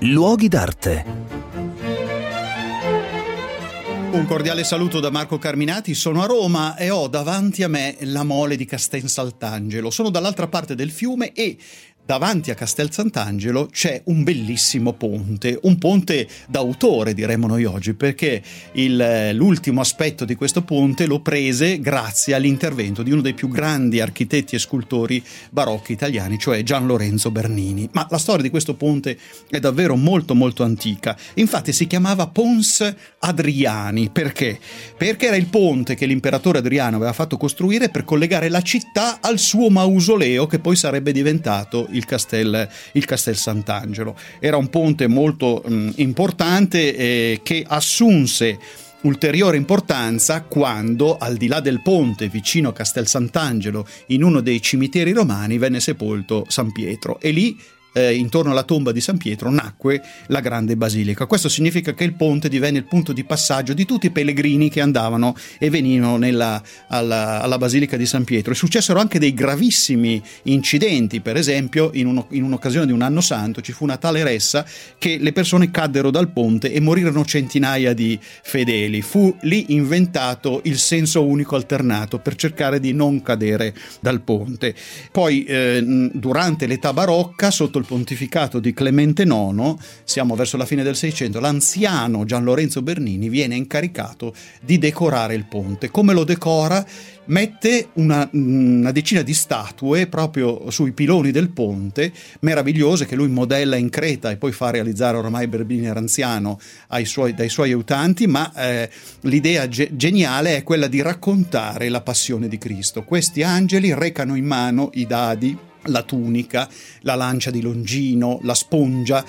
Luoghi d'arte. Un cordiale saluto da Marco Carminati, sono a Roma e ho davanti a me la mole di Castel Sant'Angelo. Sono dall'altra parte del fiume e davanti a Castel Sant'Angelo c'è un bellissimo ponte, un ponte d'autore diremmo noi oggi, perché il, l'ultimo aspetto di questo ponte lo prese grazie all'intervento di uno dei più grandi architetti e scultori barocchi italiani, cioè Gian Lorenzo Bernini. Ma la storia di questo ponte è davvero molto molto antica, infatti si chiamava Pons Adriani, perché? Perché era il ponte che l'imperatore Adriano aveva fatto costruire per collegare la città al suo mausoleo che poi sarebbe diventato il Castel, il Castel Sant'Angelo. Era un ponte molto mh, importante eh, che assunse ulteriore importanza quando, al di là del ponte vicino a Castel Sant'Angelo, in uno dei cimiteri romani, venne sepolto San Pietro e lì eh, intorno alla tomba di San Pietro nacque la grande basilica. Questo significa che il ponte divenne il punto di passaggio di tutti i pellegrini che andavano e venivano nella, alla, alla, basilica di San Pietro. E successero anche dei gravissimi incidenti, per esempio in, uno, in un'occasione di un anno santo ci fu una tale ressa che le persone caddero dal ponte e morirono centinaia di fedeli. Fu lì inventato il senso unico alternato per cercare di non cadere dal ponte. Poi eh, durante l'età barocca, sotto il pontificato di Clemente IX, siamo verso la fine del Seicento, l'anziano Gian Lorenzo Bernini viene incaricato di decorare il ponte. Come lo decora? Mette una, una decina di statue proprio sui piloni del ponte, meravigliose, che lui modella in Creta e poi fa realizzare ormai Bernini era anziano suoi, dai suoi aiutanti, ma eh, l'idea ge- geniale è quella di raccontare la passione di Cristo. Questi angeli recano in mano i dadi la tunica, la lancia di Longino, la spongia,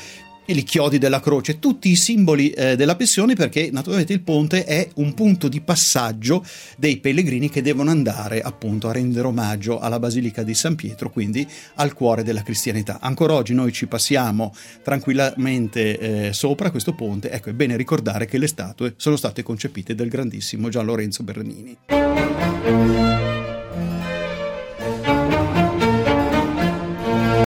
i chiodi della croce, tutti i simboli eh, della passione perché naturalmente il ponte è un punto di passaggio dei pellegrini che devono andare appunto a rendere omaggio alla Basilica di San Pietro, quindi al cuore della cristianità. Ancora oggi noi ci passiamo tranquillamente eh, sopra questo ponte, ecco è bene ricordare che le statue sono state concepite dal grandissimo Gian Lorenzo Bernini.